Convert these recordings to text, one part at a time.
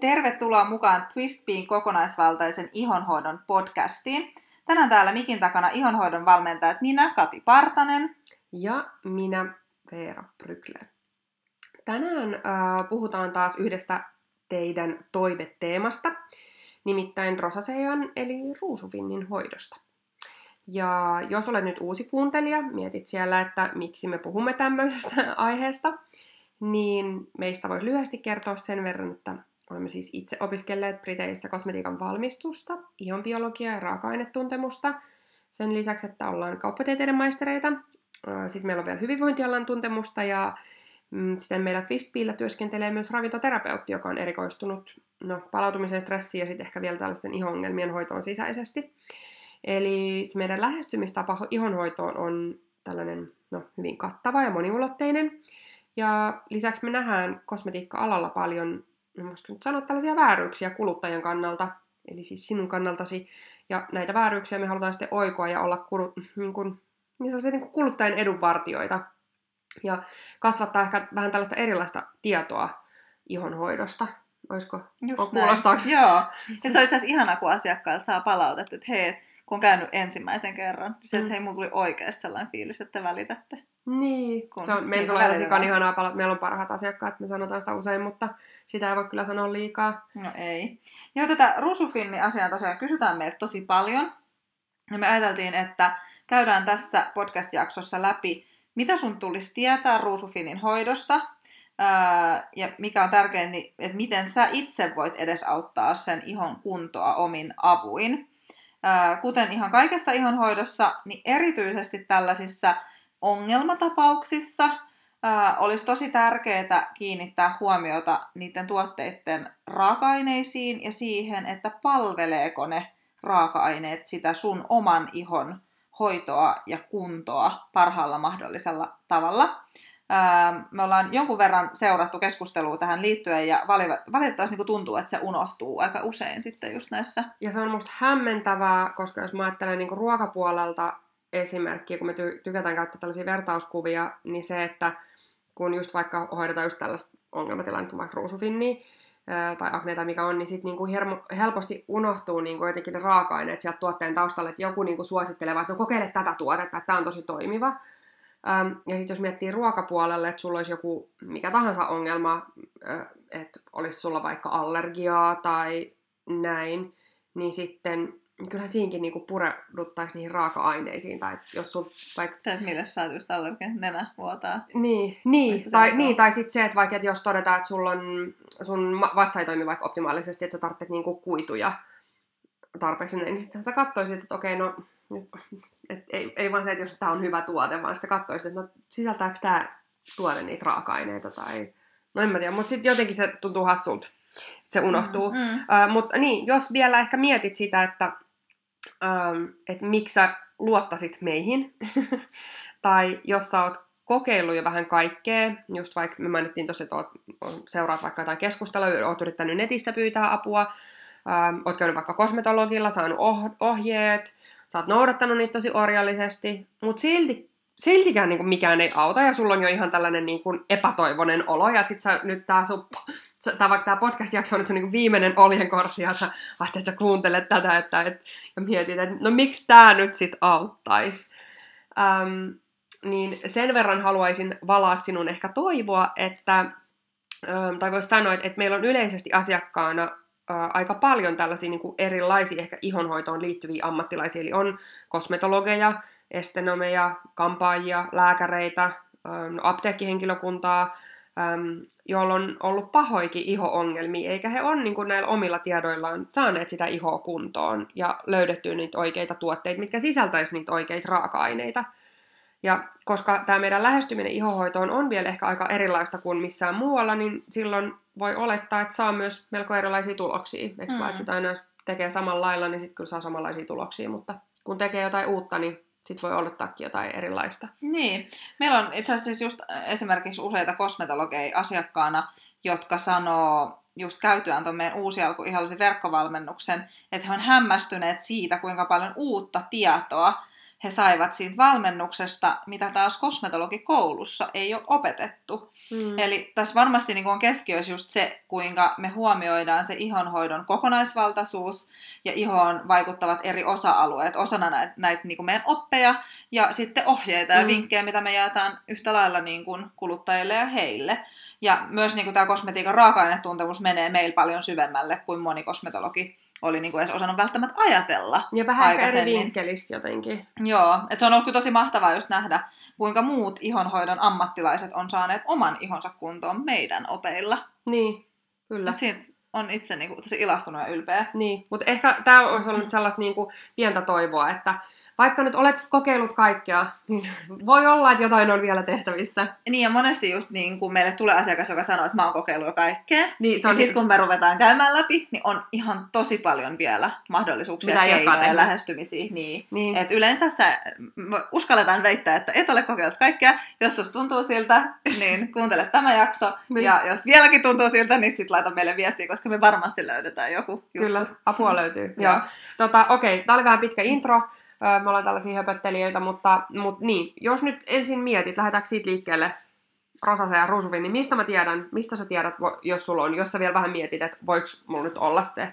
Tervetuloa mukaan Twistbean kokonaisvaltaisen ihonhoidon podcastiin. Tänään täällä mikin takana ihonhoidon valmentajat minä, Kati Partanen. Ja minä, Veera Brykler. Tänään äh, puhutaan taas yhdestä teidän toiveteemasta, nimittäin rosasean eli ruusufinnin hoidosta. Ja jos olet nyt uusi kuuntelija, mietit siellä, että miksi me puhumme tämmöisestä aiheesta, niin meistä voisi lyhyesti kertoa sen verran, että olemme siis itse opiskelleet Briteissä kosmetiikan valmistusta, ihonbiologiaa ja raaka-ainetuntemusta. Sen lisäksi, että ollaan kauppatieteiden maistereita. Sitten meillä on vielä hyvinvointialan tuntemusta ja mm, sitten meillä Twistbeillä työskentelee myös ravintoterapeutti, joka on erikoistunut no, palautumiseen, stressiin ja sitten ehkä vielä tällaisten ihongelmien hoitoon sisäisesti. Eli se meidän lähestymistapa ihonhoitoon on tällainen no, hyvin kattava ja moniulotteinen. Ja lisäksi me nähdään kosmetiikka-alalla paljon, voisiko nyt sanoa tällaisia vääryyksiä kuluttajan kannalta, eli siis sinun kannaltasi. Ja näitä vääryyksiä me halutaan sitten oikoa ja olla kulu, niin kuin, niin niin kuin kuluttajan edunvartioita. Ja kasvattaa ehkä vähän tällaista erilaista tietoa ihonhoidosta. Olisiko? Just Kuulostaako? Joo. Ja se on itse asiassa ihana, kun asiakkailta saa palautetta, että hei, kun on käynyt ensimmäisen kerran, niin se, että mm. hei, mulla tuli oikeasti sellainen fiilis, että te välitätte. Niin, kun se on, meillä tulee tosi ihanaa palautetta. Meillä on parhaat asiakkaat, me sanotaan sitä usein, mutta sitä ei voi kyllä sanoa liikaa. No ei. Joo, tätä rusufinni-asiaa tosiaan kysytään meiltä tosi paljon. Ja me ajateltiin, että käydään tässä podcast-jaksossa läpi, mitä sun tulisi tietää ruusufinnin hoidosta, ja mikä on tärkeintä, niin, että miten sä itse voit edesauttaa sen ihon kuntoa omin avuin kuten ihan kaikessa ihonhoidossa, niin erityisesti tällaisissa ongelmatapauksissa olisi tosi tärkeää kiinnittää huomiota niiden tuotteiden raaka-aineisiin ja siihen, että palveleeko ne raaka-aineet sitä sun oman ihon hoitoa ja kuntoa parhaalla mahdollisella tavalla. Me ollaan jonkun verran seurattu keskustelua tähän liittyen ja valitettavasti niin tuntuu, että se unohtuu aika usein sitten just näissä. Ja se on musta hämmentävää, koska jos mä ajattelen niin ruokapuolelta esimerkkiä, kun me ty- tykätään käyttää tällaisia vertauskuvia, niin se, että kun just vaikka hoidetaan just tällaista ongelmatilannetta, vaikka ruusufinniä, tai akneita, mikä on, niin sitten niinku helposti unohtuu niinku jotenkin ne raaka-aineet sieltä tuotteen taustalle, että joku niinku suosittelee, että no kokeile tätä tuotetta, että tämä on tosi toimiva. Ja sitten jos miettii ruokapuolelle, että sulla olisi joku mikä tahansa ongelma, että olisi sulla vaikka allergiaa tai näin, niin sitten kyllähän siinkin niinku pureuduttaisiin niihin raaka-aineisiin. Tai jos sun vaikka... Tai millä sä oot just allergia, nenä vuotaa. Niin, niin tai, niin, tai sitten se, että vaikka että jos todetaan, että sulla on, sun vatsa ei toimi vaikka optimaalisesti, että sä tarvitset niinku kuituja, tarpeeksi, niin sitten sä katsoisit, että okei, no et ei, ei vaan se, että jos tämä on hyvä tuote, vaan sä katsoisit, että no sisältääkö tämä tuote niitä raaka-aineita tai no en mä tiedä, mutta sitten jotenkin se tuntuu hassulta, että se unohtuu. Mm, mm. Uh, mutta niin, jos vielä ehkä mietit sitä, että um, et miksi sä luottasit meihin, tai jos sä oot kokeillut jo vähän kaikkea, just vaikka me mainittiin tosi, että oot, seuraat vaikka jotain keskustelua, oot yrittänyt netissä pyytää apua, ähm, oot käynyt vaikka kosmetologilla, saanut oh- ohjeet, sä oot noudattanut niitä tosi orjallisesti, mutta silti, siltikään niin kuin mikään ei auta, ja sulla on jo ihan tällainen niin kuin epätoivoinen olo, ja sit sä nyt tää sun, tää, vaikka tää podcast-jakso on nyt sun niin viimeinen oljenkorsi, ja sä ajattelet, että sä kuuntelet tätä, että, et, ja mietit, että no miksi tää nyt sit auttaisi. Ähm, niin sen verran haluaisin valaa sinun ehkä toivoa, että, ähm, tai voisi sanoa, että, meillä on yleisesti asiakkaana aika paljon tällaisia niin kuin erilaisia ehkä ihonhoitoon liittyviä ammattilaisia. Eli on kosmetologeja, estenomeja, kampaajia, lääkäreitä, ää, no, apteekkihenkilökuntaa, joilla on ollut pahoikin iho-ongelmia, eikä he ole niin kuin näillä omilla tiedoillaan saaneet sitä ihoa kuntoon ja löydettyä niitä oikeita tuotteita, mitkä sisältäisi niitä oikeita raaka-aineita. Ja koska tämä meidän lähestyminen ihohoitoon on vielä ehkä aika erilaista kuin missään muualla, niin silloin voi olettaa, että saa myös melko erilaisia tuloksia. Eikö mm. vaan, että sitä aina jos tekee samalla lailla, niin sitten kyllä saa samanlaisia tuloksia, mutta kun tekee jotain uutta, niin sitten voi odottaakin jotain erilaista. Niin. Meillä on itse asiassa just esimerkiksi useita kosmetologeja asiakkaana, jotka sanoo just käytyään tuon meidän uusi alku ihallisen verkkovalmennuksen, että he on hämmästyneet siitä, kuinka paljon uutta tietoa he saivat siitä valmennuksesta, mitä taas kosmetologikoulussa ei ole opetettu. Mm. Eli tässä varmasti niin on keskiössä just se, kuinka me huomioidaan se ihonhoidon kokonaisvaltaisuus ja ihoon vaikuttavat eri osa-alueet osana näitä, näitä niin meidän oppeja ja sitten ohjeita ja mm. vinkkejä, mitä me jaetaan yhtä lailla niin kuin kuluttajille ja heille. Ja myös niin kuin tämä kosmetiikan raaka-ainetuntemus menee meillä paljon syvemmälle kuin moni kosmetologi oli niin kuin edes osannut välttämättä ajatella Ja vähän ehkä eri vinkkelistä jotenkin. Joo, että se on ollut kyllä tosi mahtavaa just nähdä, kuinka muut ihonhoidon ammattilaiset on saaneet oman ihonsa kuntoon meidän opeilla. Niin, kyllä. Et siitä on itse niin kuin, tosi ilahtunut ja ylpeä. Niin, mutta ehkä tämä olisi ollut sellaista niin kuin, pientä toivoa, että vaikka nyt olet kokeillut kaikkea, niin voi olla, että jotain on vielä tehtävissä. Niin, ja monesti just niin kun meille tulee asiakas, joka sanoo, että mä oon kokeillut jo kaikkea, niin, se on ja sitten niin... kun me ruvetaan käymään läpi, niin on ihan tosi paljon vielä mahdollisuuksia, Mitä keinoja ja lähestymisiä. Niin. niin. Et yleensä sä, uskalletaan väittää, että et ole kokeillut kaikkea. Jos sus tuntuu siltä, niin kuuntele tämä jakso. niin. Ja jos vieläkin tuntuu siltä, niin sitten laita meille viestiä, koska me varmasti löydetään joku juttu. Kyllä, apua löytyy. Joo. Tota, okei, okay, tämä oli vähän pitkä intro me ollaan tällaisia höpöttelijöitä, mutta, mutta niin, jos nyt ensin mietit, lähdetäänkö siitä liikkeelle Rosase ja Rusuvin, niin mistä mä tiedän, mistä sä tiedät, jos sulla on, jos sä vielä vähän mietit, että voiko mulla nyt olla se,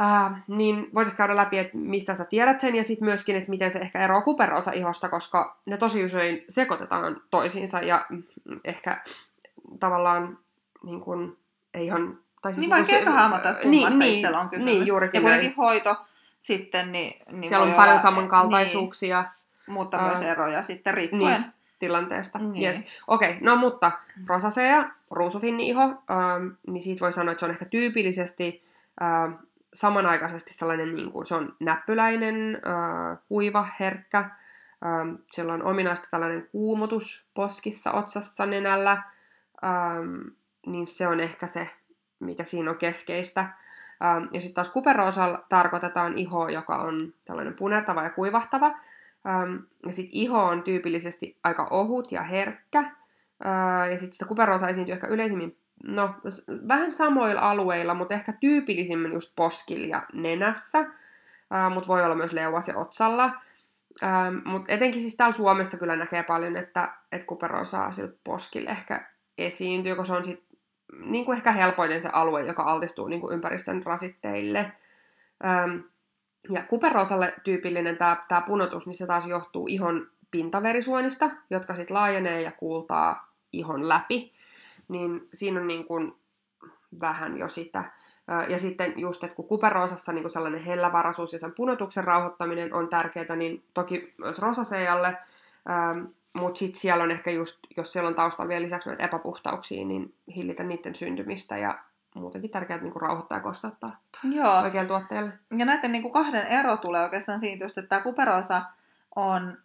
Äh, niin voitaisiin käydä läpi, että mistä sä tiedät sen, ja sitten myöskin, että miten se ehkä eroaa kuperosa ihosta, koska ne tosi usein sekoitetaan toisiinsa, ja ehkä tavallaan niin kuin, ei ihan... Tai siis niin vaikea niinku hahmottaa, että kummasta niin, itsellä on kysymys. Niin, juurikin ja kuitenkin hoito sitten, niin, niin Siellä on paljon olla, samankaltaisuuksia. Niin, mutta myös eroja sitten riippuen. Niin, tilanteesta. Niin. Yes. Okei, okay, no mutta rosasea, ruusufinni-iho, ähm, niin siitä voi sanoa, että se on ehkä tyypillisesti äh, samanaikaisesti sellainen, niin kuin, se on näppyläinen, äh, kuiva, herkkä. Äh, siellä on ominaista tällainen kuumotus poskissa, otsassa, nenällä. Äh, niin se on ehkä se, mikä siinä on keskeistä. Ähm, ja sitten taas kuperoosalla tarkoitetaan iho, joka on tällainen punertava ja kuivahtava. Ähm, ja sitten iho on tyypillisesti aika ohut ja herkkä. Äh, ja sitten sitä kuperoosa esiintyy ehkä yleisimmin no, vähän samoilla alueilla, mutta ehkä tyypillisimmin just poskilla ja nenässä. Äh, mutta voi olla myös leuas ja otsalla. Ähm, mutta etenkin siis täällä Suomessa kyllä näkee paljon, että, että kuperoosaa sillä poskilla ehkä esiintyy, kun se on sit niin kuin ehkä helpoiten se alue, joka altistuu niin kuin ympäristön rasitteille. Öm, ja kuperosalle tyypillinen tämä, tämä punotus, niin se taas johtuu ihon pintaverisuonista, jotka sitten laajenee ja kuultaa ihon läpi. Niin siinä on niin kuin vähän jo sitä. Ja sitten just, että kun kuperoosassa niin kuin sellainen hellävaraisuus ja sen punotuksen rauhoittaminen on tärkeää, niin toki myös rosasealle, mutta sitten siellä on ehkä just, jos siellä on taustalla vielä lisäksi näitä epäpuhtauksia, niin hillitä niiden syntymistä ja muutenkin tärkeää niin rauhoittaa ja kostauttaa Joo. oikealle tuotteelle. Ja näiden niin kuin kahden ero tulee oikeastaan siitä just, että tämä kuperoosa on,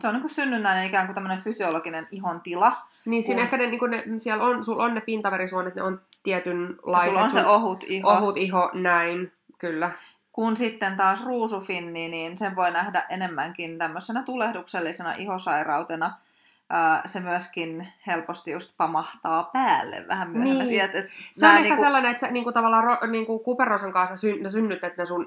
se on niin synnynnäinen ikään kuin tämmöinen fysiologinen ihon tila. Niin siinä kun... ehkä ne, niin kuin ne, siellä on, sulla on ne pintaverisuonet, ne on tietynlaiset. Sulla on se ohut iho. Ohut iho, näin, kyllä. Kun sitten taas ruusufinni, niin sen voi nähdä enemmänkin tämmöisenä tulehduksellisena ihosairautena. Se myöskin helposti just pamahtaa päälle vähän myöhemmin. Niin. Et, et se on ehkä niinku... sellainen, että sä niinku tavallaan ro, niinku kuperosan kanssa syn, synnyt, että ne sun,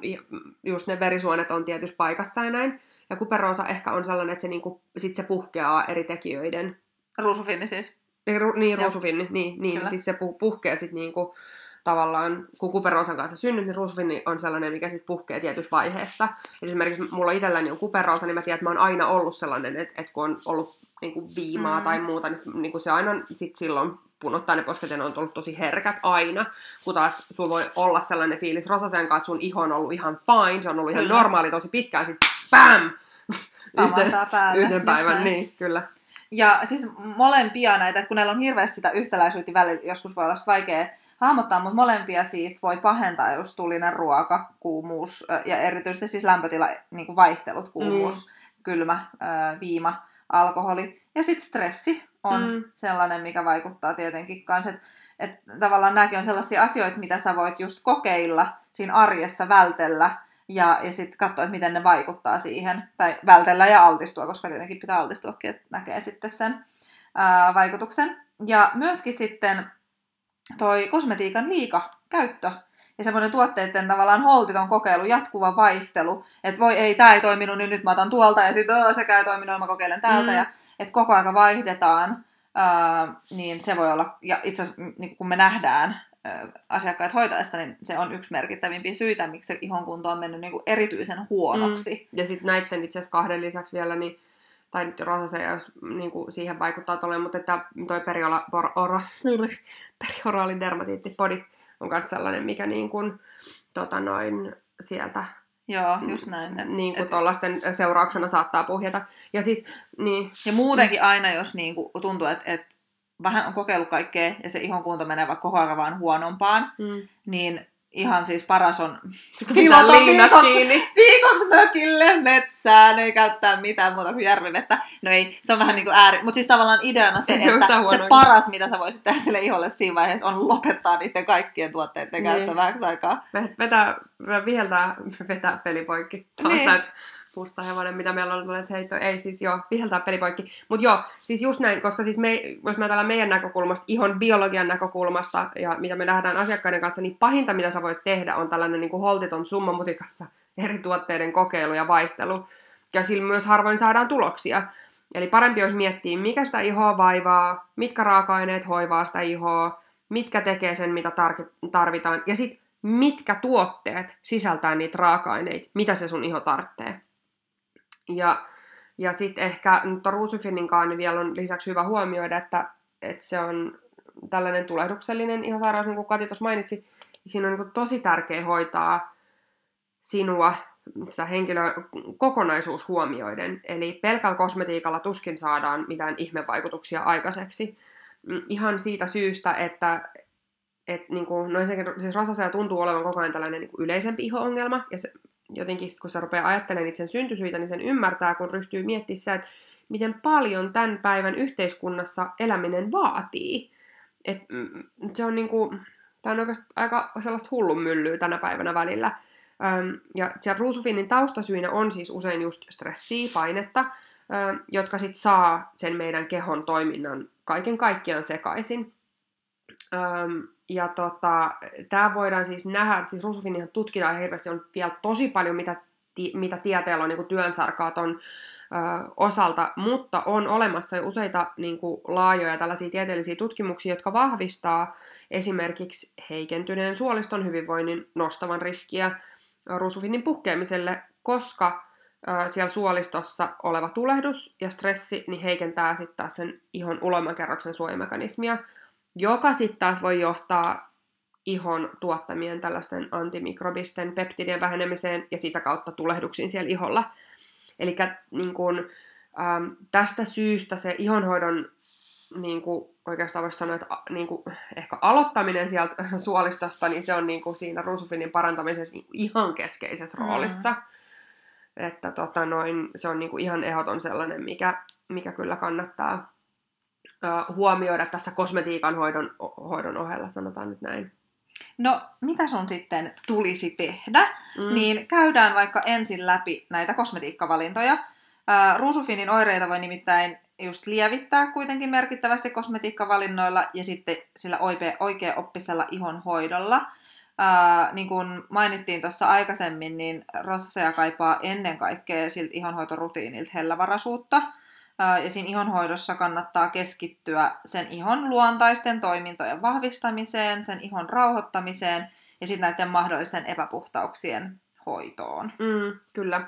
just ne verisuonet on tietyssä paikassa ja näin. Ja kuperosa ehkä on sellainen, että se, niinku, sit se puhkeaa eri tekijöiden. Ruusufinni siis? Niin, ru, niin ruusufinni, niin, niin siis se puhkeaa sitten niinku, tavallaan, kun kuperosan kanssa synnyt, niin ruusufinni on sellainen, mikä sitten puhkee tietyssä vaiheessa. Et esimerkiksi mulla itselläni on kuperosa, niin mä tiedän, että mä oon aina ollut sellainen, että, että kun on ollut niin kuin viimaa mm. tai muuta, niin, niin kuin se aina sit silloin punottaa ne posket ne on ollut tosi herkät aina. Kun taas sulla voi olla sellainen fiilis rosasen kanssa, että sun iho on ollut ihan fine, se on ollut ihan kyllä. normaali tosi pitkään, sitten BAM! Yhten, yhden päivän, niin kyllä. Ja siis molempia näitä, että kun näillä on hirveästi sitä yhtäläisyyttä välillä, joskus voi olla vaikea hahmottaa, mutta molempia siis voi pahentaa just tulinen ruoka, kuumuus ja erityisesti siis lämpötila, niin kuin vaihtelut, kuumuus, mm. kylmä, viima, alkoholi. Ja sitten stressi on mm. sellainen, mikä vaikuttaa tietenkin kanssa, että et tavallaan nämäkin on sellaisia asioita, mitä sä voit just kokeilla siinä arjessa vältellä ja, ja sitten katsoa, että miten ne vaikuttaa siihen, tai vältellä ja altistua, koska tietenkin pitää altistuakin, että näkee sitten sen ää, vaikutuksen. Ja myöskin sitten toi kosmetiikan liika käyttö. Ja semmoinen tuotteiden tavallaan holtiton kokeilu, jatkuva vaihtelu, että voi ei, tämä ei toiminut, niin nyt mä otan tuolta ja sitten sekä ei toiminut, mä kokeilen täältä mm. ja että koko aika vaihdetaan, ää, niin se voi olla, ja itse asiassa niin kun me nähdään asiakkaat hoitaessa, niin se on yksi merkittävimpiä syitä, miksi se ihon kunto on mennyt niin kuin erityisen huonoksi. Mm. Ja sitten näiden itse asiassa kahden lisäksi vielä, niin tai nyt rosase, jos niin kuin siihen vaikuttaa tuolle, mutta että toi periola, por, oro, perioraali dermatiittipodi on myös sellainen, mikä niin kuin, tota noin, sieltä Joo, just näin. Et, niin kuin tuollaisten seurauksena saattaa puhjeta. Ja, sit, niin, ja muutenkin aina, jos niin kuin tuntuu, että, että vähän on kokeillut kaikkea ja se ihon kunto menee vaikka koko ajan vaan huonompaan, mm. niin ihan siis paras on pilata liinat kiinni. Viikoksi mökille metsään, ei käyttää mitään muuta kuin järvivettä. No ei, se on vähän niin kuin ääri. Mutta siis tavallaan ideana se, se että se paras, mitä sä voisit tehdä sille iholle siinä vaiheessa, on lopettaa niiden kaikkien tuotteiden niin. käyttö vähäksi aikaa. Vetää, viheltää, vetää peli poikki. Niin musta hevonen, mitä meillä on ollut heitto. Ei siis joo, viheltää pelipoikki. Mutta joo, siis just näin, koska siis me, jos me ajatellaan meidän näkökulmasta, ihon biologian näkökulmasta ja mitä me nähdään asiakkaiden kanssa, niin pahinta mitä sä voit tehdä on tällainen niin kuin holtiton summa mutikassa eri tuotteiden kokeilu ja vaihtelu. Ja sillä myös harvoin saadaan tuloksia. Eli parempi olisi miettiä, mikä sitä ihoa vaivaa, mitkä raaka-aineet hoivaa sitä ihoa, mitkä tekee sen, mitä tarvitaan, ja sitten mitkä tuotteet sisältää niitä raaka-aineita, mitä se sun iho tarvitsee. Ja, ja sitten ehkä nyt Ruusufinin niin vielä on lisäksi hyvä huomioida, että, että se on tällainen tulehduksellinen ihosairaus, niin kuin Kati tuossa mainitsi, siinä on niin tosi tärkeä hoitaa sinua, sitä henkilö kokonaisuus huomioiden. Eli pelkällä kosmetiikalla tuskin saadaan mitään ihmevaikutuksia aikaiseksi. Mm, ihan siitä syystä, että et, niin kuin, no siis rosasea tuntuu olevan koko ajan tällainen niin yleisempi iho-ongelma, ja se, jotenkin kun se rupeaa ajattelemaan itse syntysyitä, niin sen ymmärtää, kun ryhtyy miettimään sitä, että miten paljon tämän päivän yhteiskunnassa eläminen vaatii. Et, mm, se on niinku, tämä on oikeastaan aika sellaista hullun myllyä tänä päivänä välillä. Ja siellä ruusufinin taustasyinä on siis usein just stressiä, painetta, jotka sitten saa sen meidän kehon toiminnan kaiken kaikkiaan sekaisin. Öm, ja tota, tämä voidaan siis nähdä, siis rusufinihan tutkitaan hirveästi, on vielä tosi paljon, mitä, ti, mitä tieteellä on niin työnsarkaa ton ö, osalta, mutta on olemassa jo useita niin kuin, laajoja tällaisia tieteellisiä tutkimuksia, jotka vahvistaa esimerkiksi heikentyneen suoliston hyvinvoinnin nostavan riskiä rusufinin puhkeamiselle, koska ö, siellä suolistossa oleva tulehdus ja stressi niin heikentää sitten taas sen ihon ulomakerroksen suojamekanismia, joka sitten taas voi johtaa ihon tuottamien tällaisten antimikrobisten peptidien vähenemiseen ja sitä kautta tulehduksiin siellä iholla. Eli niin ähm, tästä syystä se ihonhoidon niin kuin, oikeastaan voisi sanoa, että niin kuin, ehkä aloittaminen sieltä suolistosta, niin se on niin kuin, siinä rusufinin parantamisessa niin ihan keskeisessä mm. roolissa. Että tota, noin, se on niin kuin, ihan ehdoton sellainen, mikä, mikä kyllä kannattaa huomioida tässä kosmetiikan hoidon, hoidon ohella, sanotaan nyt näin. No, mitä sun sitten tulisi tehdä? Mm. Niin käydään vaikka ensin läpi näitä kosmetiikkavalintoja. Ruusufinin oireita voi nimittäin just lievittää kuitenkin merkittävästi kosmetiikkavalinnoilla ja sitten sillä oikea oppisella ihonhoidolla. Äh, niin kuin mainittiin tuossa aikaisemmin, niin rosacea kaipaa ennen kaikkea siltä ihonhoitorutiinilta hellävaraisuutta – ja siinä ihonhoidossa kannattaa keskittyä sen ihon luontaisten toimintojen vahvistamiseen, sen ihon rauhoittamiseen ja sitten näiden mahdollisten epäpuhtauksien hoitoon. Mm, kyllä.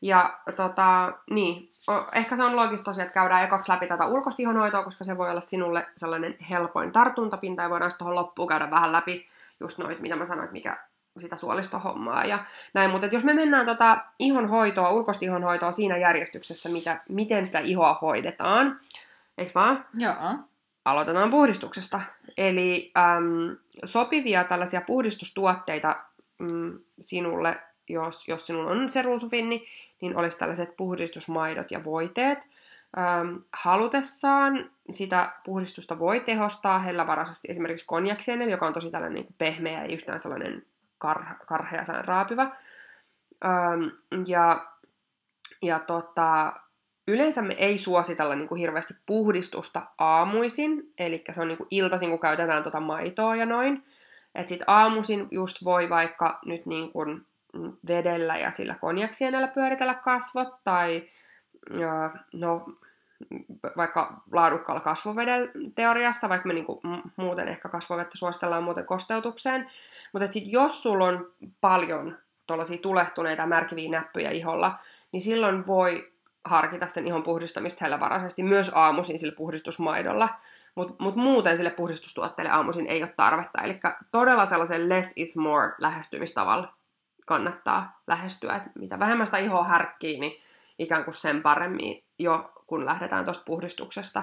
Ja tota, niin, ehkä se on loogista tosiaan, että käydään ekaksi läpi tätä ulkoista ihonhoitoa, koska se voi olla sinulle sellainen helpoin tartuntapinta ja voidaan tuohon loppuun käydä vähän läpi just noit, mitä mä sanoin, mikä sitä suolistohommaa ja näin. Mutta jos me mennään tota ihonhoitoa, ulkoista ihonhoitoa siinä järjestyksessä, mitä, miten sitä ihoa hoidetaan, eikö vaan? Joo. Aloitetaan puhdistuksesta. Eli äm, sopivia tällaisia puhdistustuotteita mm, sinulle, jos, jos sinulla on se ruusufinni, niin olisi tällaiset puhdistusmaidot ja voiteet. Ähm, halutessaan sitä puhdistusta voi tehostaa hellävaraisesti esimerkiksi konjaksienellä, joka on tosi tällainen niin pehmeä ja yhtään sellainen kar- karhea, raapiva. Öm, ja ja tota, yleensä me ei suositella niin kuin hirveästi puhdistusta aamuisin, eli se on niin kuin iltaisin, kun käytetään tota maitoa ja noin. Että sit aamuisin just voi vaikka nyt niin kuin vedellä ja sillä konjaksienellä pyöritellä kasvot, tai no, vaikka laadukkaalla kasvovedellä teoriassa, vaikka me niinku muuten ehkä kasvovettä suositellaan muuten kosteutukseen, mutta sit jos sulla on paljon tuollaisia tulehtuneita märkiviä näppyjä iholla, niin silloin voi harkita sen ihon puhdistamista hellävaraisesti myös aamuisin sillä puhdistusmaidolla. Mutta mut muuten sille puhdistustuotteelle aamuisin ei ole tarvetta. Eli todella sellaisen less is more lähestymistavalla kannattaa lähestyä. Et mitä vähemmän sitä ihoa härkkii, niin ikään kuin sen paremmin jo kun lähdetään tuosta puhdistuksesta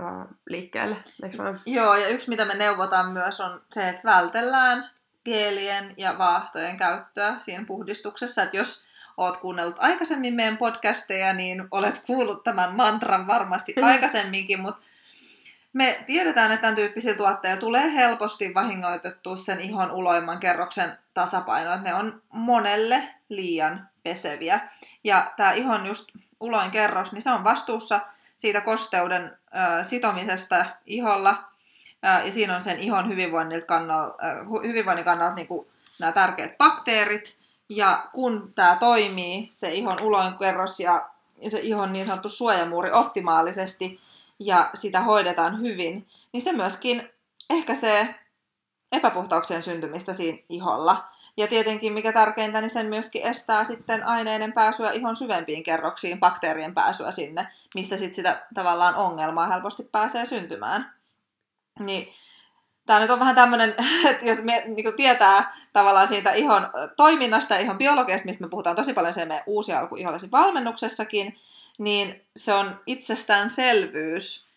uh, liikkeelle. Eikö vaan? Joo, ja yksi mitä me neuvotaan myös on se, että vältellään geelien ja vaahtojen käyttöä siinä puhdistuksessa. Että jos oot kuunnellut aikaisemmin meidän podcasteja, niin olet kuullut tämän mantran varmasti aikaisemminkin, mutta me tiedetään, että tämän tyyppisillä tuotteilla tulee helposti vahingoitettua sen ihon uloimman kerroksen tasapaino, että ne on monelle liian peseviä. Ja tämä ihon just uloin kerros, niin se on vastuussa siitä kosteuden ö, sitomisesta iholla. Ö, ja siinä on sen ihon hyvinvoinnin kannalta, hyvinvoinnin kannalta niin nämä tärkeät bakteerit. Ja kun tämä toimii, se ihon uloin kerros ja, se ihon niin sanottu suojamuuri optimaalisesti, ja sitä hoidetaan hyvin, niin se myöskin ehkäisee epäpuhtauksien syntymistä siinä iholla. Ja tietenkin, mikä tärkeintä, niin se myöskin estää sitten aineiden pääsyä ihon syvempiin kerroksiin, bakteerien pääsyä sinne, missä sitten sitä tavallaan ongelmaa helposti pääsee syntymään. Niin tämä nyt on vähän tämmöinen, että jos me niin tietää tavallaan siitä ihon toiminnasta ihon biologiasta, mistä me puhutaan tosi paljon se meidän uusi alku valmennuksessakin, niin se on itsestäänselvyys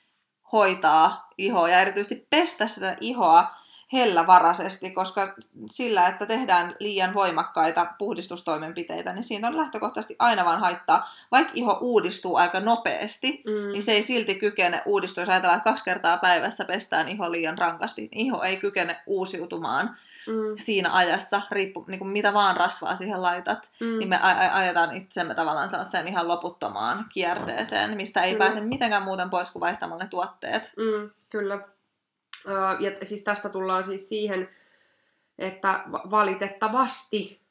hoitaa ihoa ja erityisesti pestä sitä ihoa hellävaraisesti, koska sillä, että tehdään liian voimakkaita puhdistustoimenpiteitä, niin siinä on lähtökohtaisesti aina vaan haittaa. Vaikka iho uudistuu aika nopeasti, mm. niin se ei silti kykene uudistua. Jos ajatellaan, että kaksi kertaa päivässä pestään iho liian rankasti, niin iho ei kykene uusiutumaan mm. siinä ajassa, riippu, niin kuin mitä vaan rasvaa siihen laitat, mm. niin me ajetaan itsemme tavallaan sen ihan loputtomaan kierteeseen, mistä ei mm. pääse mitenkään muuten pois kuin vaihtamalla ne tuotteet. Mm, kyllä. Ja siis tästä tullaan siis siihen, että valitettavasti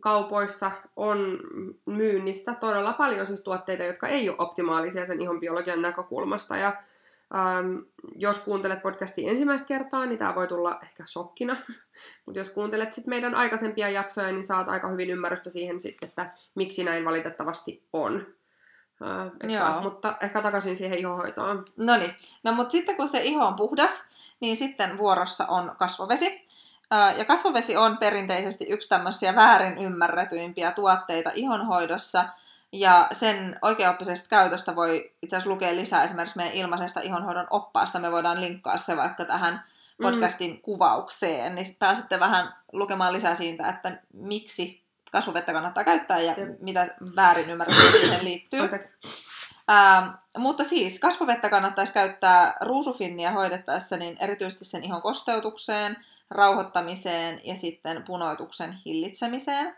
kaupoissa on myynnissä todella paljon siis tuotteita, jotka ei ole optimaalisia sen ihon biologian näkökulmasta. Ja Ähm, jos kuuntelet podcastia ensimmäistä kertaa, niin tämä voi tulla ehkä shokkina. Mutta jos kuuntelet sit meidän aikaisempia jaksoja, niin saat aika hyvin ymmärrystä siihen, sit, että miksi näin valitettavasti on. Joo. Mutta ehkä takaisin siihen ihohoitoon. No niin. No mutta sitten kun se iho on puhdas, niin sitten vuorossa on kasvovesi. Ja kasvovesi on perinteisesti yksi tämmöisiä väärin ymmärretyimpiä tuotteita ihonhoidossa – ja sen oikeaoppisesta käytöstä voi itse asiassa lukea lisää esimerkiksi meidän ilmaisesta ihonhoidon oppaasta. Me voidaan linkkaa se vaikka tähän podcastin mm. kuvaukseen, niin pääsette vähän lukemaan lisää siitä, että miksi kasvuvettä kannattaa käyttää ja Jep. mitä väärin ymmärrystä siihen liittyy. Ähm, mutta siis kasvuvettä kannattaisi käyttää ruusufinnia hoidettaessa niin erityisesti sen ihon kosteutukseen, rauhoittamiseen ja sitten punoituksen hillitsemiseen.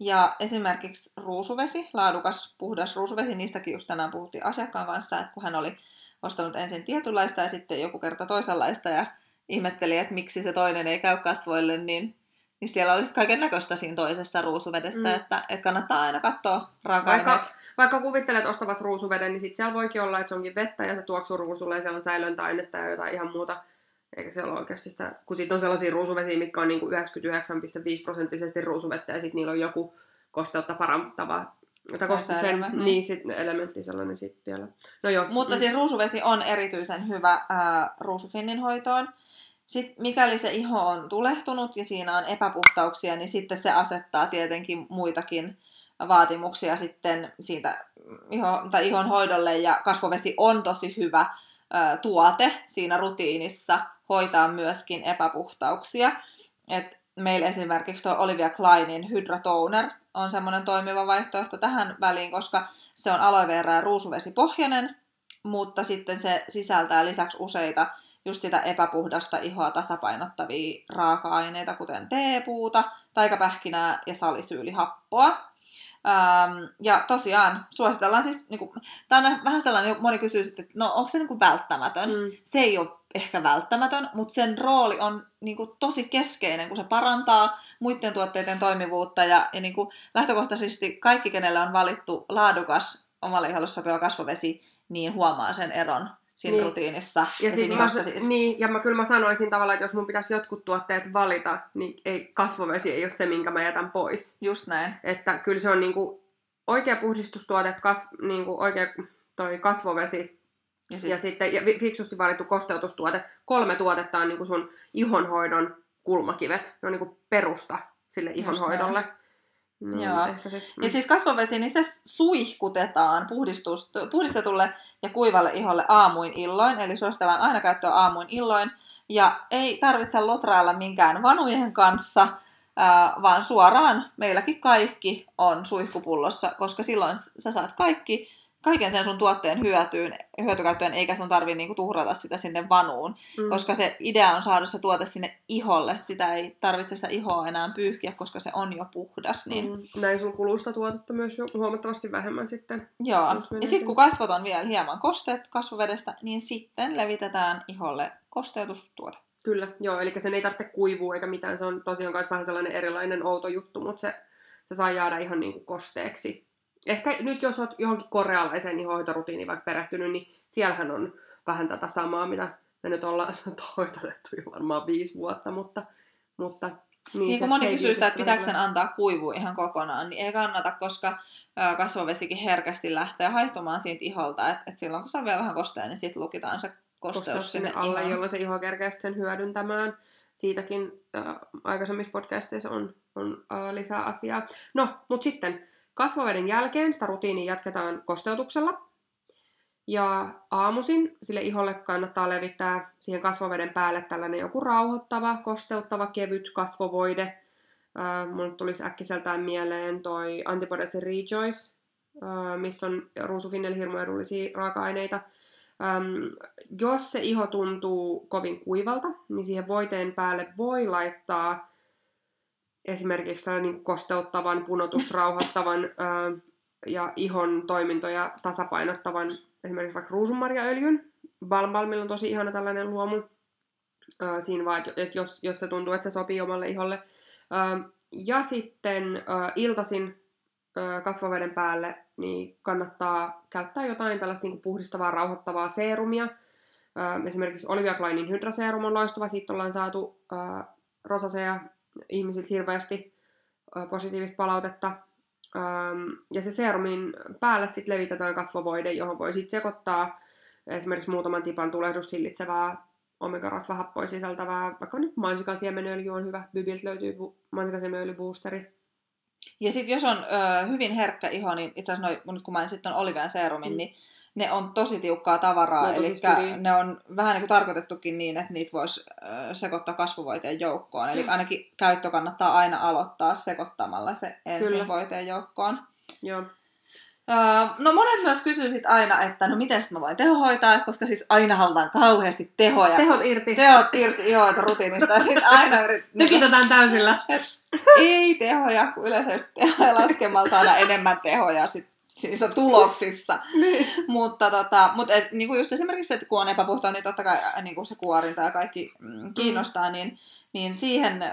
Ja esimerkiksi ruusuvesi, laadukas, puhdas ruusuvesi, niistäkin just tänään puhuttiin asiakkaan kanssa, että kun hän oli ostanut ensin tietynlaista ja sitten joku kerta toisenlaista ja ihmetteli, että miksi se toinen ei käy kasvoille, niin, niin siellä olisi kaiken näköistä siinä toisessa ruusuvedessä, mm. että, että kannattaa aina katsoa raaka vaikka, vaikka kuvittelet ostavassa ruusuveden, niin sitten siellä voikin olla, että se onkin vettä ja se tuoksuu ruusulle ja siellä on säilöntäainetta ja jotain ihan muuta eikä siellä ole oikeasti sitä, kun sitten on sellaisia ruusuvesiä, mitkä on niinku 99,5 prosenttisesti ruusuvettä ja sitten niillä on joku kosteutta parantava tai kosteuksen, niin, niin sit elementti sellainen sitten vielä. No joo. Mutta mm. siis ruusuvesi on erityisen hyvä ää, ruusufinnin hoitoon. Sitten mikäli se iho on tulehtunut ja siinä on epäpuhtauksia, niin sitten se asettaa tietenkin muitakin vaatimuksia sitten siitä iho, tai ihon hoidolle ja kasvovesi on tosi hyvä ää, tuote siinä rutiinissa hoitaa myöskin epäpuhtauksia. Et meillä esimerkiksi tuo Olivia Kleinin Hydra Toner on semmoinen toimiva vaihtoehto tähän väliin, koska se on aloe vera ja ruusuvesipohjainen, mutta sitten se sisältää lisäksi useita just sitä epäpuhdasta ihoa tasapainottavia raaka-aineita, kuten teepuuta, taikapähkinää ja salisyylihappoa. Ähm, ja tosiaan suositellaan siis, niin kuin, tämä on vähän sellainen, moni kysyy sitten, että no onko se niin kuin välttämätön? Mm. Se ei ole ehkä välttämätön, mutta sen rooli on niin kuin, tosi keskeinen, kun se parantaa muiden tuotteiden toimivuutta ja, ja niin kuin, lähtökohtaisesti kaikki, kenellä on valittu laadukas omalle iholle sopiva kasvovesi, niin huomaa sen eron siinä niin. rutiinissa. Ja, ja mä, siis. Niin, ja mä kyllä mä sanoisin tavallaan, että jos mun pitäisi jotkut tuotteet valita, niin ei, kasvovesi ei ole se, minkä mä jätän pois. Just näin. Että kyllä se on niinku oikea puhdistustuote, kas, niinku oikea toi kasvovesi ja, sit... ja sitten ja fiksusti valittu kosteutustuote. Kolme tuotetta on niinku sun ihonhoidon kulmakivet. Ne on niinku perusta sille ihonhoidolle. Just näin. No, Joo. Ja siis kasvovesi, niin se suihkutetaan puhdistetulle ja kuivalle iholle aamuin illoin, eli suositellaan aina käyttöä aamuin illoin. Ja ei tarvitse lotrailla minkään vanujen kanssa, vaan suoraan meilläkin kaikki on suihkupullossa, koska silloin sä saat kaikki kaiken sen sun tuotteen hyötyyn, hyötykäyttöön, eikä sun tarvii niinku tuhrata sitä sinne vanuun. Mm. Koska se idea on saada se tuote sinne iholle. Sitä ei tarvitse sitä ihoa enää pyyhkiä, koska se on jo puhdas. Niin... Mm. Näin sun kulusta tuotetta myös huomattavasti vähemmän sitten. Joo. Ja sitten kun kasvot on vielä hieman kosteet kasvovedestä, niin sitten levitetään iholle kosteutustuote. Kyllä, joo, eli sen ei tarvitse kuivua eikä mitään, se on tosiaan myös vähän sellainen erilainen outo juttu, mutta se, se saa jäädä ihan niin kuin kosteeksi ehkä nyt jos olet johonkin korealaiseen ihohoitorutiiniin vaikka perehtynyt, niin siellähän on vähän tätä samaa, mitä me nyt ollaan hoitanettu jo varmaan viisi vuotta, mutta, mutta niin, niin kun moni kysyy sitä, että pitääkö sen antaa kuivua ihan kokonaan, niin ei kannata, koska kasvovesikin herkästi lähtee haihtumaan siitä iholta, että et silloin kun se on vielä vähän kostea, niin sitten lukitaan se kosteus, kosteus sinne alle, ihoon. jolloin se iho kerkee sen hyödyntämään. Siitäkin äh, aikaisemmissa podcasteissa on, on äh, lisää asiaa. No, mutta sitten Kasvoveden jälkeen sitä rutiinia jatketaan kosteutuksella. Ja aamuisin sille iholle kannattaa levittää siihen kasvoveden päälle tällainen joku rauhoittava, kosteuttava, kevyt kasvovoide. Äh, mulle tulisi äkkiseltään mieleen toi Antibodies Rejoice, äh, missä on ruusufinnel hirmu edullisia raaka-aineita. Ähm, jos se iho tuntuu kovin kuivalta, niin siihen voiteen päälle voi laittaa esimerkiksi niin kosteuttavan, punotusta rauhoittavan ää, ja ihon toimintoja tasapainottavan esimerkiksi vaikka ruusunmarjaöljyn. Balmbalmilla on tosi ihana tällainen luomu. Ää, siinä vaan, että jos, jos se tuntuu, että se sopii omalle iholle. Ää, ja sitten ää, iltasin ää, kasvoveden päälle niin kannattaa käyttää jotain tällaista niin puhdistavaa, rauhoittavaa seerumia. Ää, esimerkiksi Olivia Kleinin hydraseerum on loistava. Siitä ollaan saatu ää, rosasea ihmisiltä hirveästi positiivista palautetta. Ja se serumin päälle sitten levitetään kasvovoide, johon voi sitten sekoittaa esimerkiksi muutaman tipan tulehdusta hillitsevää omega-rasvahappoja sisältävää, vaikka nyt mansikan siemenöljy on hyvä, Bybiltä löytyy siemenöljyboosteri. Ja sitten jos on ö, hyvin herkkä iho, niin itse asiassa noi, nyt kun mainitsit tuon Olivian serumin, mm. niin ne on tosi tiukkaa tavaraa, no, eli ne on vähän niin kuin tarkoitettukin niin, että niitä voisi sekoittaa kasvuvoiteen joukkoon. Eli ainakin käyttö kannattaa aina aloittaa sekoittamalla se ensin Kyllä. voiteen joukkoon. Joo. no monet myös kysyy sit aina, että no miten mä voin tehohoitaa, koska siis aina halutaan kauheasti tehoja. Tehot irti. Tehot irti, joo, että rutiinista. Sitten aina yrit, Tykitetään täysillä. Et, ei tehoja, kun yleensä tehoja laskemalla saada enemmän tehoja sit niissä tuloksissa. niin. Mutta tota, mut et, niinku just esimerkiksi, että kun on epäpuhtaa, niin totta kai niinku se kuorinta ja kaikki mm, kiinnostaa, mm. niin, niin siihen äh,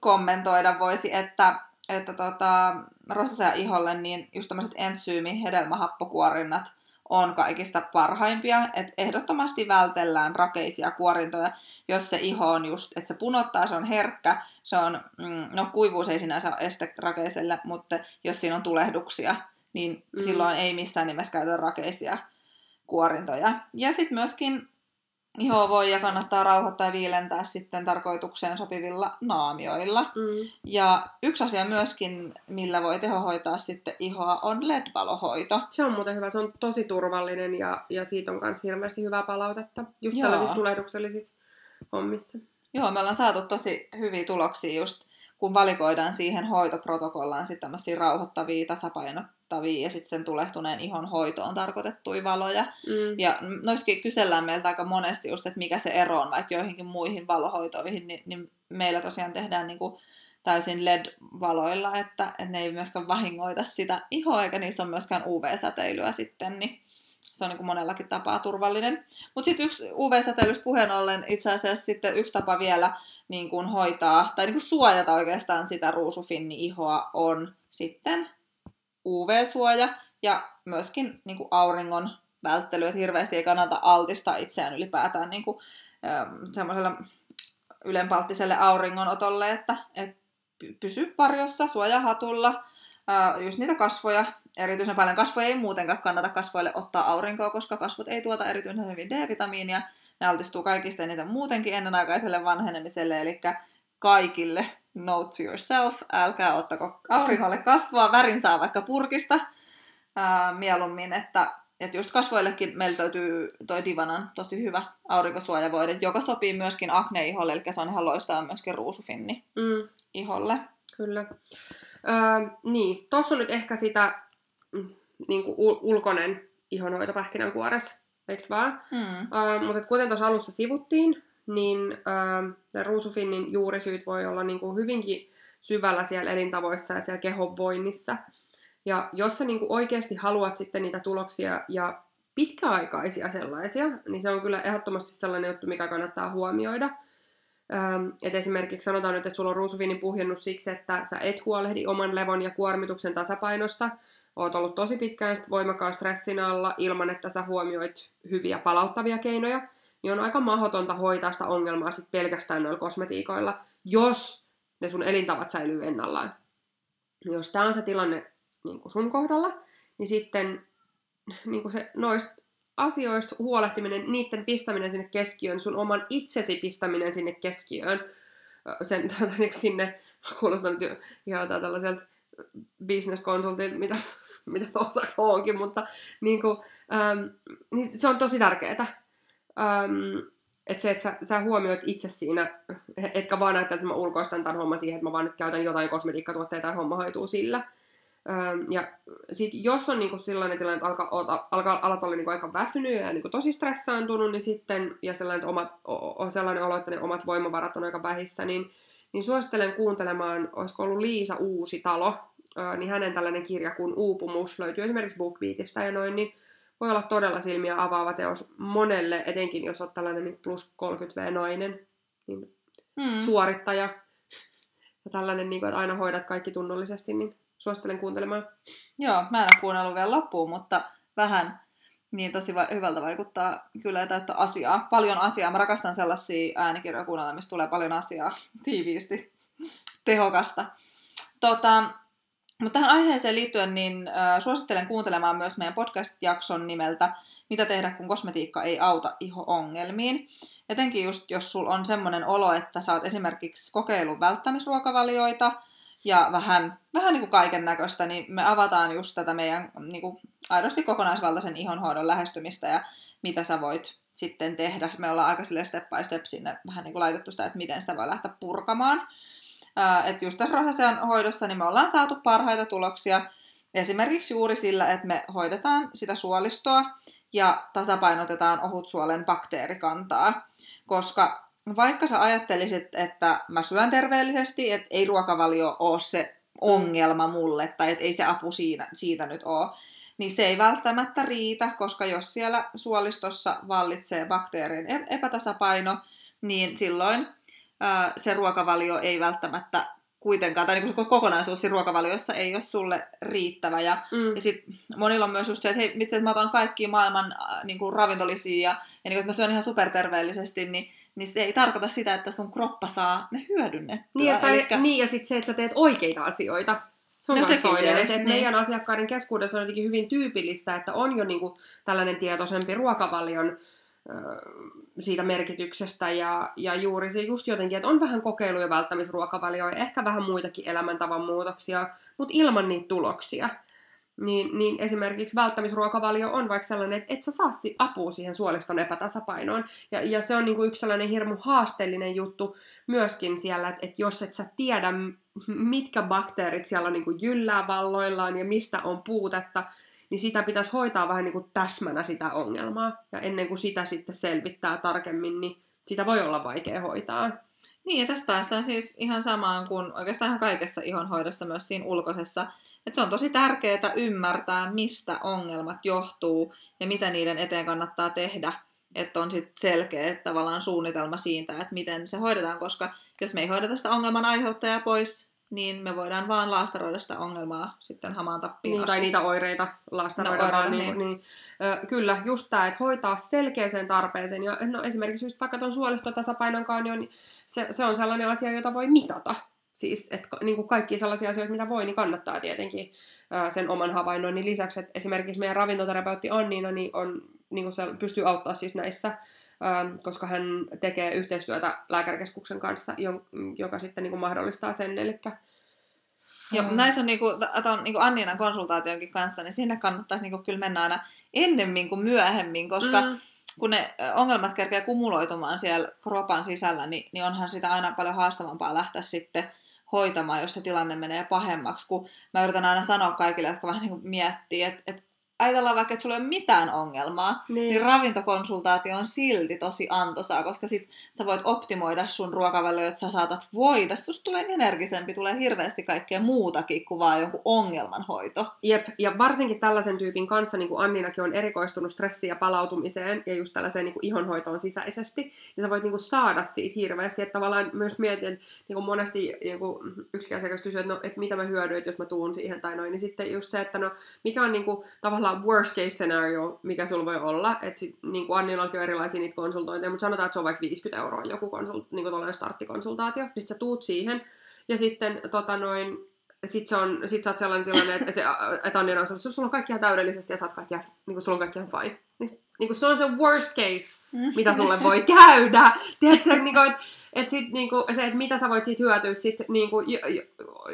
kommentoida voisi, että, että tota, rosasea iholle, niin just tämmöiset entsyymi, hedelmähappokuorinnat on kaikista parhaimpia, että ehdottomasti vältellään rakeisia kuorintoja, jos se iho on just, että se punottaa, se on herkkä, se on, mm, no kuivuus ei sinänsä ole este rakeiselle, mutta jos siinä on tulehduksia, niin mm. silloin ei missään nimessä käytetä rakeisia kuorintoja. Ja sitten myöskin ihoa voi ja kannattaa rauhoittaa ja viilentää sitten tarkoitukseen sopivilla naamioilla. Mm. Ja yksi asia myöskin, millä voi tehohoitaa sitten ihoa, on LED-valohoito. Se on muuten hyvä, se on tosi turvallinen ja, ja siitä on myös hirveästi hyvää palautetta, just Joo. tällaisissa tulehduksellisissa hommissa. Joo, me ollaan saatu tosi hyviä tuloksia just kun valikoidaan siihen hoitoprotokollaan sitten tämmöisiä rauhoittavia, tasapainottavia ja sitten sen tulehtuneen ihon hoitoon tarkoitettuja valoja. Mm. Ja noissakin kysellään meiltä aika monesti just, että mikä se ero on vaikka joihinkin muihin valohoitoihin, niin, niin meillä tosiaan tehdään niinku täysin LED-valoilla, että, että ne ei myöskään vahingoita sitä ihoa, eikä niissä on myöskään UV-säteilyä sitten, niin se on niin kuin monellakin tapaa turvallinen. Mutta sitten yksi UV-säteilystä puheen ollen itse asiassa sitten yksi tapa vielä niin kuin hoitaa tai niin kuin suojata oikeastaan sitä ruusufinni-ihoa on sitten UV-suoja ja myöskin niin kuin auringon välttely, että hirveästi ei kannata altistaa itseään ylipäätään niin kuin, semmoiselle ylenpalttiselle auringonotolle, että, että pysy varjossa suojahatulla, just niitä kasvoja, erityisen paljon kasvoja ei muutenkaan kannata kasvoille ottaa aurinkoa, koska kasvot ei tuota erityisen hyvin D-vitamiinia, ne altistuu kaikista eniten muutenkin ennenaikaiselle vanhenemiselle, eli kaikille note to yourself, älkää ottako aurinkolle kasvua, värin saa vaikka purkista ää, mieluummin, että, että just kasvoillekin meillä löytyy toi Divanan tosi hyvä aurinkosuojavoide, joka sopii myöskin akne-iholle, eli se on ihan loistava myöskin ruusufinni mm. iholle. Kyllä. Öö, niin, tuossa on nyt ehkä sitä mm, niin kuin ulkoinen ihonhoito pähkinänkuoressa, eikö vaan? Mm. Öö, mutta kuten tuossa alussa sivuttiin, niin öö, ruusufinnin juurisyyt voi olla niin kuin hyvinkin syvällä siellä elintavoissa ja siellä kehonvoinnissa. Ja jos sä niin kuin oikeasti haluat sitten niitä tuloksia ja pitkäaikaisia sellaisia, niin se on kyllä ehdottomasti sellainen juttu, mikä kannattaa huomioida – Ähm, et esimerkiksi sanotaan nyt, että sulla on ruusufiinin puhjennus siksi, että sä et huolehdi oman levon ja kuormituksen tasapainosta, oot ollut tosi pitkään voimakkaan stressin alla ilman, että sä huomioit hyviä palauttavia keinoja, niin on aika mahdotonta hoitaa sitä ongelmaa sit pelkästään noilla kosmetiikoilla, jos ne sun elintavat säilyy ennallaan. Jos tämä on se tilanne niin kuin sun kohdalla, niin sitten niin kuin se noista asioista huolehtiminen, niiden pistäminen sinne keskiöön, sun oman itsesi pistäminen sinne keskiöön, sen tuota, niin sinne, kuulostaa nyt ihan tällaiselta business consultin, mitä, mitä osaksi onkin, mutta niin kuin, äm, niin se on tosi tärkeää. Ähm, että se, että sä, sä huomioit itse siinä, etkä vaan näyttää, että mä ulkoistan tämän homman siihen, että mä vaan nyt käytän jotain kosmetiikkatuotteita ja homma hoituu sillä, ja sit jos on niinku sellainen tilanne, että alkaa, alkaa alat olla niinku aika väsynyt ja niinku tosi stressaantunut, niin sitten, ja sellainen, omat, on sellainen olo, että ne omat voimavarat on aika vähissä, niin, niin suosittelen kuuntelemaan, olisiko ollut Liisa Uusi talo, niin hänen tällainen kirja kuin Uupumus löytyy esimerkiksi BookBeatista ja noin, niin voi olla todella silmiä avaava teos monelle, etenkin jos olet tällainen niin plus 30V-nainen, niin mm. suorittaja ja tällainen, niin kuin, että aina hoidat kaikki tunnollisesti, niin suosittelen kuuntelemaan. Joo, mä en ole kuunnellut vielä loppuun, mutta vähän niin tosi va- hyvältä vaikuttaa kyllä täyttä asiaa. Paljon asiaa. Mä rakastan sellaisia äänikirjoja kuunnella, missä tulee paljon asiaa tiiviisti, tehokasta. Tota, mutta tähän aiheeseen liittyen niin äh, suosittelen kuuntelemaan myös meidän podcast-jakson nimeltä Mitä tehdä, kun kosmetiikka ei auta iho-ongelmiin. Etenkin just, jos sulla on semmoinen olo, että sä oot esimerkiksi kokeillut välttämisruokavalioita, ja vähän, vähän niin kuin kaiken näköistä, niin me avataan just tätä meidän niin kuin aidosti kokonaisvaltaisen ihonhoidon lähestymistä ja mitä sä voit sitten tehdä. Me ollaan aika sille step by step sinne vähän niin kuin laitettu sitä, että miten sitä voi lähteä purkamaan. Että just tässä rohasean hoidossa niin me ollaan saatu parhaita tuloksia. Esimerkiksi juuri sillä, että me hoidetaan sitä suolistoa ja tasapainotetaan ohutsuolen bakteerikantaa, koska vaikka sä ajattelisit, että mä syön terveellisesti, että ei ruokavalio ole se ongelma mulle, tai että ei se apu siinä, siitä nyt ole, niin se ei välttämättä riitä, koska jos siellä suolistossa vallitsee bakteerien e-, epätasapaino, niin silloin ää, se ruokavalio ei välttämättä kuitenkaan, tai niin kuin se kokonaisuus siinä ruokavaliossa ei ole sulle riittävä. Ja, mm. ja sit monilla on myös just se, että hei, vitsi, että mä otan kaikki maailman äh, niin kuin ravintolisia, ja niin kuin, että mä syön ihan superterveellisesti, niin, niin se ei tarkoita sitä, että sun kroppa saa ne hyödynnettyä. Niin, tai, Elikkä... niin ja sitten se, että sä teet oikeita asioita. Se on no toinen. Että et niin. meidän asiakkaiden keskuudessa on jotenkin hyvin tyypillistä, että on jo niinku tällainen tietoisempi ruokavalion siitä merkityksestä ja, ja juuri se just jotenkin, että on vähän kokeiluja välttämisruokavalioja, ehkä vähän muitakin elämäntavan muutoksia, mutta ilman niitä tuloksia. Niin, niin esimerkiksi välttämisruokavalio on vaikka sellainen, että et sä saa apua siihen suoliston epätasapainoon. Ja, ja se on niinku yksi sellainen hirmu haasteellinen juttu myöskin siellä, että, että jos et sä tiedä, mitkä bakteerit siellä niinku jyllää valloillaan ja mistä on puutetta, niin sitä pitäisi hoitaa vähän niin kuin täsmänä sitä ongelmaa. Ja ennen kuin sitä sitten selvittää tarkemmin, niin sitä voi olla vaikea hoitaa. Niin, ja tästä päästään siis ihan samaan kuin oikeastaan ihan kaikessa ihonhoidossa, myös siinä ulkoisessa. Että se on tosi tärkeää ymmärtää, mistä ongelmat johtuu ja mitä niiden eteen kannattaa tehdä. Että on sitten selkeä tavallaan suunnitelma siitä, että miten se hoidetaan, koska jos me ei hoideta sitä ongelman aiheuttajaa pois, niin me voidaan vaan laastaroida sitä ongelmaa sitten hamaan tappiin niin, Tai niitä oireita laastaroida no, vaan. Niin, niin. Niin. Ö, kyllä, just tämä, että hoitaa selkeäseen tarpeeseen. Ja no, esimerkiksi just vaikka tuon suolistotasapainon niin se, se on sellainen asia, jota voi mitata. Siis, että niin kuin kaikki sellaisia asioita, mitä voi, niin kannattaa tietenkin ö, sen oman havainnoinnin lisäksi. Että esimerkiksi meidän ravintoterapeutti Anniina niin on, niin kuin se pystyy auttaa siis näissä koska hän tekee yhteistyötä lääkärikeskuksen kanssa, joka sitten niin kuin mahdollistaa sen. Eli Joo, näissä on, niinku, on niinku Anniinan konsultaationkin kanssa, niin sinne kannattaisi niinku kyllä mennä aina ennemmin kuin myöhemmin, koska mm. kun ne ongelmat kerkeä kumuloitumaan siellä kropan sisällä, niin, niin onhan sitä aina paljon haastavampaa lähteä sitten hoitamaan, jos se tilanne menee pahemmaksi, kun mä yritän aina sanoa kaikille, jotka vähän niin miettii, että, että ajatellaan vaikka, että sulla ei ole mitään ongelmaa, niin, niin ravintokonsultaatio on silti tosi antoisaa, koska sit sä voit optimoida sun ruokavälillä, että sä saatat voida. Susta tulee energisempi, tulee hirveästi kaikkea muutakin kuin vaan joku ongelmanhoito. Jep, ja varsinkin tällaisen tyypin kanssa, niin kuin Anninakin on erikoistunut stressiin ja palautumiseen ja just tällaiseen niin kuin ihonhoitoon sisäisesti, niin sä voit niin kuin saada siitä hirveästi. Että tavallaan myös mietin, että niin kuin monesti niin kuin yksi asiakas kysyy, että, no, että mitä mä hyödyn, jos mä tuun siihen tai noin, niin sitten just se, että no, mikä on niin kuin, tavallaan tavallaan worst case scenario, mikä sulla voi olla. Että sit, niin kuin Annilla on erilaisia niitä konsultointeja, mutta sanotaan, että se on vaikka 50 euroa joku konsult, niin kuin starttikonsultaatio. Niin sit sä tuut siihen, ja sitten tota noin, sit, se on, sit sä oot sellainen tilanne, että, se, että Annina on sanonut, sulla on kaikki ihan täydellisesti ja sä oot kaikki, niin kuin, sulla on kaikki ihan fine. Niin, niin kuin se on se worst case, mitä sulle voi käydä. Tiedätkö, niin kuin, että, että, sit, niin kuin, se, että mitä sä voit siitä hyötyä. Sit, niin kuin,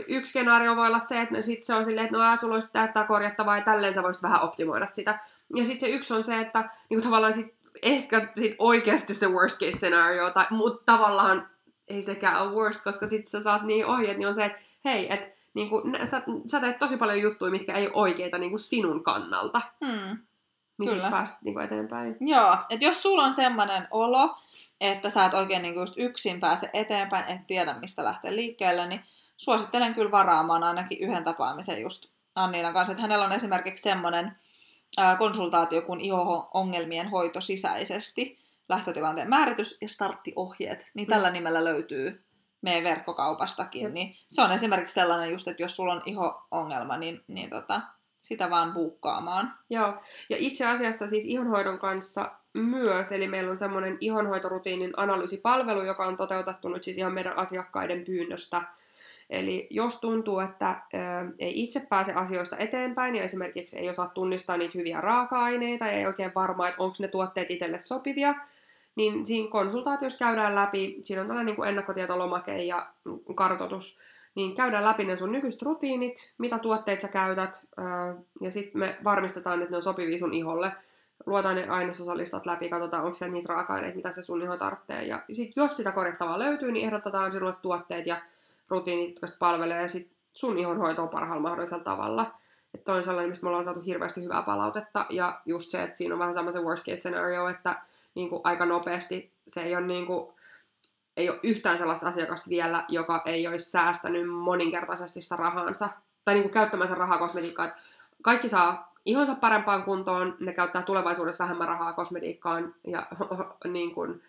yksi skenaario voi olla se, että sit se on silleen, että no sulla olisi tätä korjattavaa ja tälleen sä voisit vähän optimoida sitä. Ja sitten se yksi on se, että niin kuin, tavallaan sit, ehkä sit oikeasti se worst case scenario, tai, mutta tavallaan ei sekään ole worst, koska sitten sä saat niin ohjeet, niin on se, että hei, että niin kuin, sä, sä teet tosi paljon juttuja, mitkä ei ole oikeita niin kuin sinun kannalta. Hmm. Niin Kyllä. niin kuin eteenpäin. Joo, että jos sulla on semmoinen olo, että sä et oikein niin kuin just yksin pääse eteenpäin, et tiedä mistä lähtee liikkeelle, niin suosittelen kyllä varaamaan ainakin yhden tapaamisen just Anniina kanssa. Että hänellä on esimerkiksi semmoinen konsultaatio kuin iho-ongelmien hoito sisäisesti, lähtötilanteen määritys ja starttiohjeet, niin tällä mm. nimellä löytyy meidän verkkokaupastakin. Niin se on esimerkiksi sellainen just, että jos sulla on iho-ongelma, niin, niin tota, sitä vaan buukkaamaan. Joo, ja itse asiassa siis ihonhoidon kanssa myös, eli meillä on semmoinen ihonhoitorutiinin analyysipalvelu, joka on toteutettu nyt siis ihan meidän asiakkaiden pyynnöstä. Eli jos tuntuu, että ö, ei itse pääse asioista eteenpäin ja esimerkiksi ei osaa tunnistaa niitä hyviä raaka-aineita ja ei oikein varma, että onko ne tuotteet itselle sopivia, niin siinä konsultaatiossa käydään läpi, siinä on tällainen niin kuin ennakkotietolomake ja kartoitus, niin käydään läpi ne sun nykyiset rutiinit, mitä tuotteita sä käytät, ja sitten me varmistetaan, että ne on sopivia sun iholle. Luotaan ne ainesosalistat läpi, katsotaan, onko se niitä raaka-aineita, mitä se sun iho tarvitsee. Ja sitten jos sitä korjattavaa löytyy, niin ehdotetaan sinulle tuotteet ja rutiinit, jotka palvelee sit sun ihonhoitoon parhaalla mahdollisella tavalla. Että on sellainen, mistä me ollaan saatu hirveästi hyvää palautetta. Ja just se, että siinä on vähän sama se worst case scenario, että niin kuin aika nopeasti se ei ole niin kuin, ei ole yhtään sellaista asiakasta vielä, joka ei olisi säästänyt moninkertaisesti sitä rahansa, tai niin kuin käyttämänsä rahaa kosmetiikkaan. Kaikki saa ihonsa parempaan kuntoon, ne käyttää tulevaisuudessa vähemmän rahaa kosmetiikkaan ja niin kuin,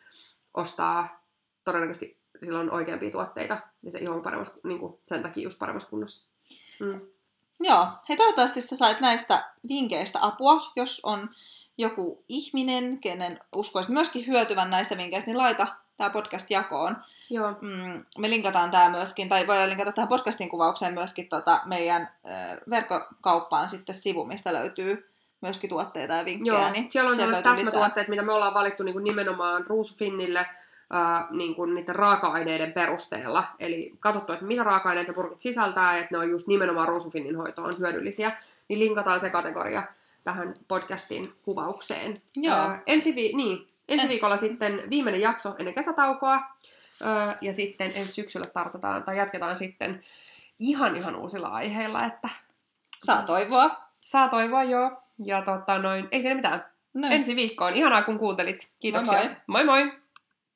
ostaa todennäköisesti silloin oikeampia tuotteita, ja se iho on paremmassa, niin kuin, sen takia just paremmassa kunnossa. Mm. Joo, hei toivottavasti sä sait näistä vinkkeistä apua, jos on joku ihminen, kenen uskoisit myöskin hyötyvän näistä vinkkeistä, niin laita tämä podcast jakoon. Joo. Mm, me linkataan tämä myöskin, tai voidaan linkata tähän podcastin kuvaukseen myöskin tota meidän äh, verkkokauppaan sitten sivu, mistä löytyy myöskin tuotteita ja vinkkejä. Joo, niin siellä on siellä täsmätuotteet, mitä me ollaan valittu niin kuin nimenomaan Ruusufinnille äh, niin kuin niiden raaka-aineiden perusteella. Eli katsottu, että mitä raaka-aineita purkit sisältää, että ne on just nimenomaan Ruusufinnin hoitoon hyödyllisiä, niin linkataan se kategoria tähän podcastin kuvaukseen. Joo. Äh, ensi, vi- niin, ensi viikolla sitten viimeinen jakso ennen kesätaukoa. Äh, ja sitten ensi syksyllä startataan tai jatketaan sitten ihan ihan uusilla aiheilla. Että... Saa toivoa. Saa toivoa, joo. Ja tota, noin, ei siinä mitään. Noin. Ensi viikkoon. Ihanaa, kun kuuntelit. Kiitoksia. Moi moi. moi, moi.